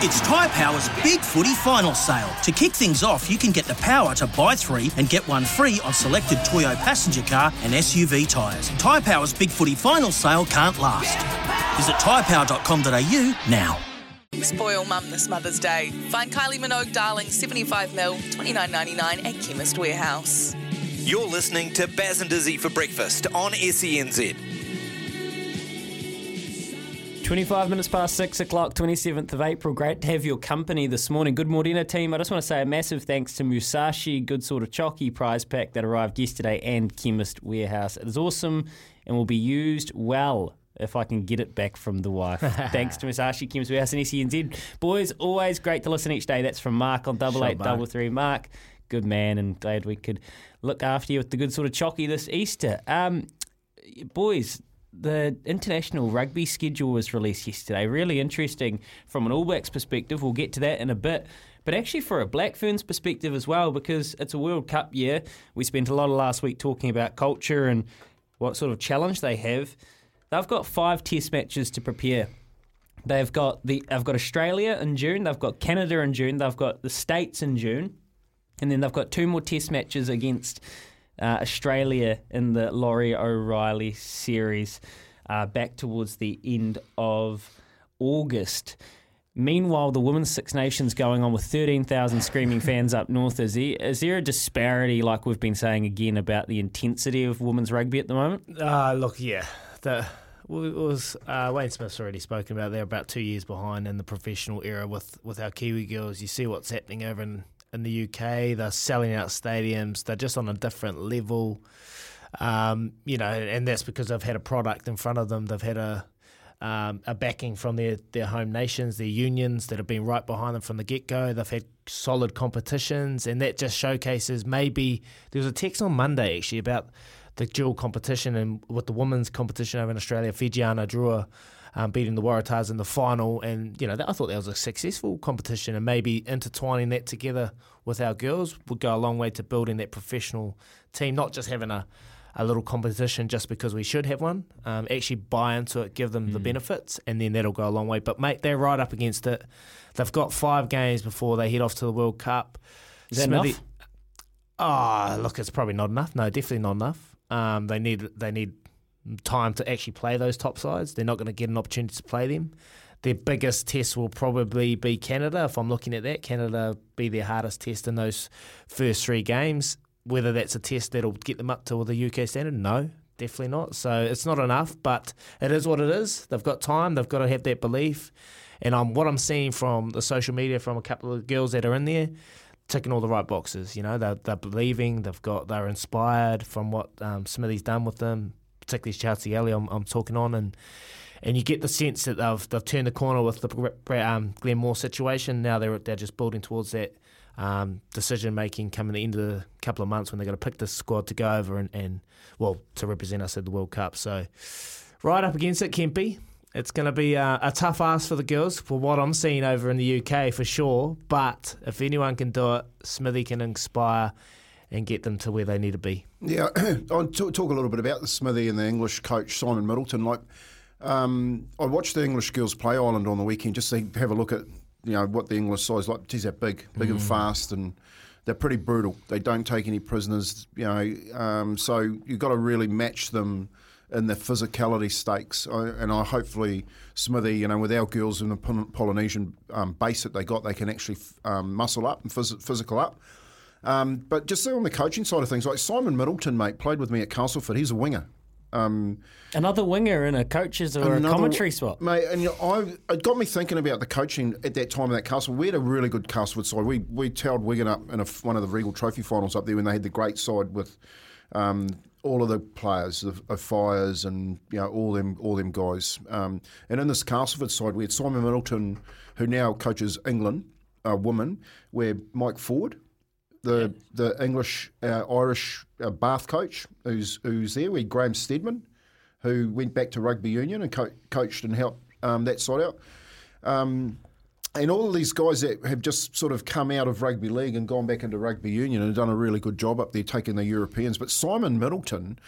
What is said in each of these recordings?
It's Tyre Power's Big Footy Final Sale. To kick things off, you can get the power to buy three and get one free on selected Toyo passenger car and SUV tyres. Tyre Power's Big Footy Final Sale can't last. Visit tyrepower.com.au now. Spoil mum this Mother's Day. Find Kylie Minogue Darling 75ml, 29.99 at Chemist Warehouse. You're listening to Baz and Dizzy for breakfast on E SENZ. 25 minutes past 6 o'clock, 27th of April. Great to have your company this morning. Good morning, team. I just want to say a massive thanks to Musashi, Good Sort of Chalky prize pack that arrived yesterday, and Chemist Warehouse. It is awesome and will be used well if I can get it back from the wife. Thanks to Musashi, Chemist Warehouse, and SENZ. Boys, always great to listen each day. That's from Mark on double eight double three. Mark, good man, and glad we could look after you with the good sort of chalky this Easter. Um, boys, the international rugby schedule was released yesterday. Really interesting from an All Blacks perspective. We'll get to that in a bit. But actually, for a Black Ferns perspective as well, because it's a World Cup year. We spent a lot of last week talking about culture and what sort of challenge they have. They've got five Test matches to prepare. They've got the they've got Australia in June. They've got Canada in June. They've got the States in June, and then they've got two more Test matches against uh, Australia in the Laurie O'Reilly series uh, back towards the end of August. Meanwhile, the Women's Six Nations going on with 13,000 screaming fans up north. Is there, is there a disparity, like we've been saying again, about the intensity of women's rugby at the moment? Uh, look, yeah. The, it was uh, Wayne Smith's already spoken about. They're about two years behind in the professional era with, with our Kiwi girls. You see what's happening over in, in the UK. They're selling out stadiums. They're just on a different level. Um, you know, and that's because they've had a product in front of them. They've had a um, a backing from their, their home nations, their unions that have been right behind them from the get go. They've had solid competitions, and that just showcases maybe there was a text on Monday actually about the dual competition and with the women's competition over in Australia, Fijiana Drua. Um, beating the Waratahs in the final, and you know I thought that was a successful competition, and maybe intertwining that together with our girls would go a long way to building that professional team, not just having a a little competition just because we should have one. Um, actually buy into it, give them mm. the benefits, and then that'll go a long way. But mate, they're right up against it. They've got five games before they head off to the World Cup. Is that enough? Oh, look, it's probably not enough. No, definitely not enough. Um, they need they need time to actually play those top sides. They're not going to get an opportunity to play them. Their biggest test will probably be Canada. If I'm looking at that, Canada be their hardest test in those first three games whether that's a test that'll get them up to the UK standard, no, definitely not. So it's not enough, but it is what it is. They've got time. They've got to have that belief. And um, what I'm seeing from the social media from a couple of girls that are in there, ticking all the right boxes. You know, they're, they're believing. They've got they're inspired from what um, Smithy's done with them, particularly Chelsea Alley. I'm, I'm talking on and. And you get the sense that they've they've turned the corner with the um, Glenn Moore situation. Now they're they're just building towards that um, decision making coming the end of the couple of months when they're going to pick the squad to go over and, and, well to represent us at the World Cup. So right up against it, Kempy. It's going to be a, a, tough ask for the girls for what I'm seeing over in the UK for sure. But if anyone can do it, Smithy can inspire and get them to where they need to be. Yeah, I'll talk a little bit about the Smithy and the English coach Simon Middleton. Like, um, I watched the English girls play Ireland on the weekend just to have a look at you know what the English size like. Geez, they're big, big mm. and fast, and they're pretty brutal. They don't take any prisoners. You know, um, so you've got to really match them in the physicality stakes. I, and I hopefully Smithy, you know, with our girls in the Polynesian um, base that they got, they can actually um, muscle up and phys- physical up. Um, but just on the coaching side of things, like Simon Middleton, mate, played with me at Castleford. He's a winger. Um, Another winger in a coach's or a commentary spot. Mate, and you know, I, it got me thinking about the coaching at that time of that castle. We had a really good Castleford side. We we towed Wigan up in a, one of the Regal Trophy finals up there when they had the great side with um, all of the players of, Offiahs and you know all them all them guys. Um, and in this Castleford side, we had Simon Middleton, who now coaches England, a woman. Where Mike Ford, the the English uh, Irish uh, Bath coach, who's who's there. We had Graham Steadman, who went back to rugby union and co- coached and helped um, that side out. Um, and all of these guys that have just sort of come out of rugby league and gone back into rugby union and done a really good job up there taking the Europeans. But Simon Middleton,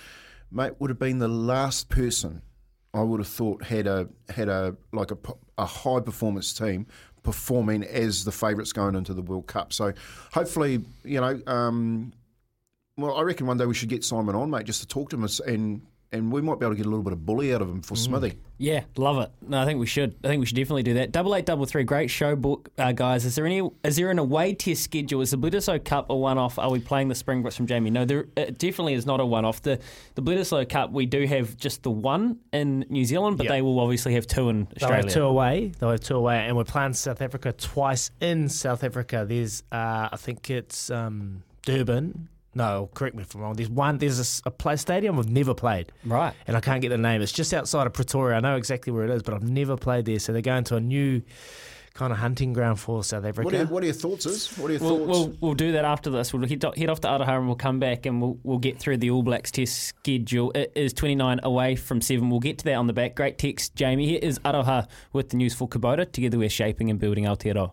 mate, would have been the last person I would have thought had a had a like a, a high performance team performing as the favourites going into the World Cup. So hopefully, you know, um, well, I reckon one day we should get Simon on, mate, just to talk to him and and we might be able to get a little bit of bully out of him for Smithy. Yeah, love it. No, I think we should. I think we should definitely do that. Double eight, double three, great show book, uh, guys. Is there any? Is there an away test schedule? Is the Bledisloe Cup a one-off? Are we playing the Springboks from Jamie? No, there it definitely is not a one-off. The the Bledisloe Cup, we do have just the one in New Zealand, but Yep. they will obviously have two in Australia. They'll Australia. have two away. They'll have two away, and we're playing South Africa twice in South Africa. There's, uh, I think it's um, Durban. No, correct me if I'm wrong. There's one. There's a play stadium I've never played, Right. and I can't get the name. It's just outside of Pretoria. I know exactly where it is, but I've never played there. So they're going to a new kind of hunting ground for South Africa. What are, your, what are your thoughts? Is what are your We'll, thoughts? we'll, we'll do that after this. We'll head, head off to Aroha and we'll come back and we'll, we'll get through the All Blacks test schedule. It is 29 away from 7. We'll get to that on the back. Great text, Jamie. Here is Aroha with the news for Kubota. Together we're shaping and building Aotearoa.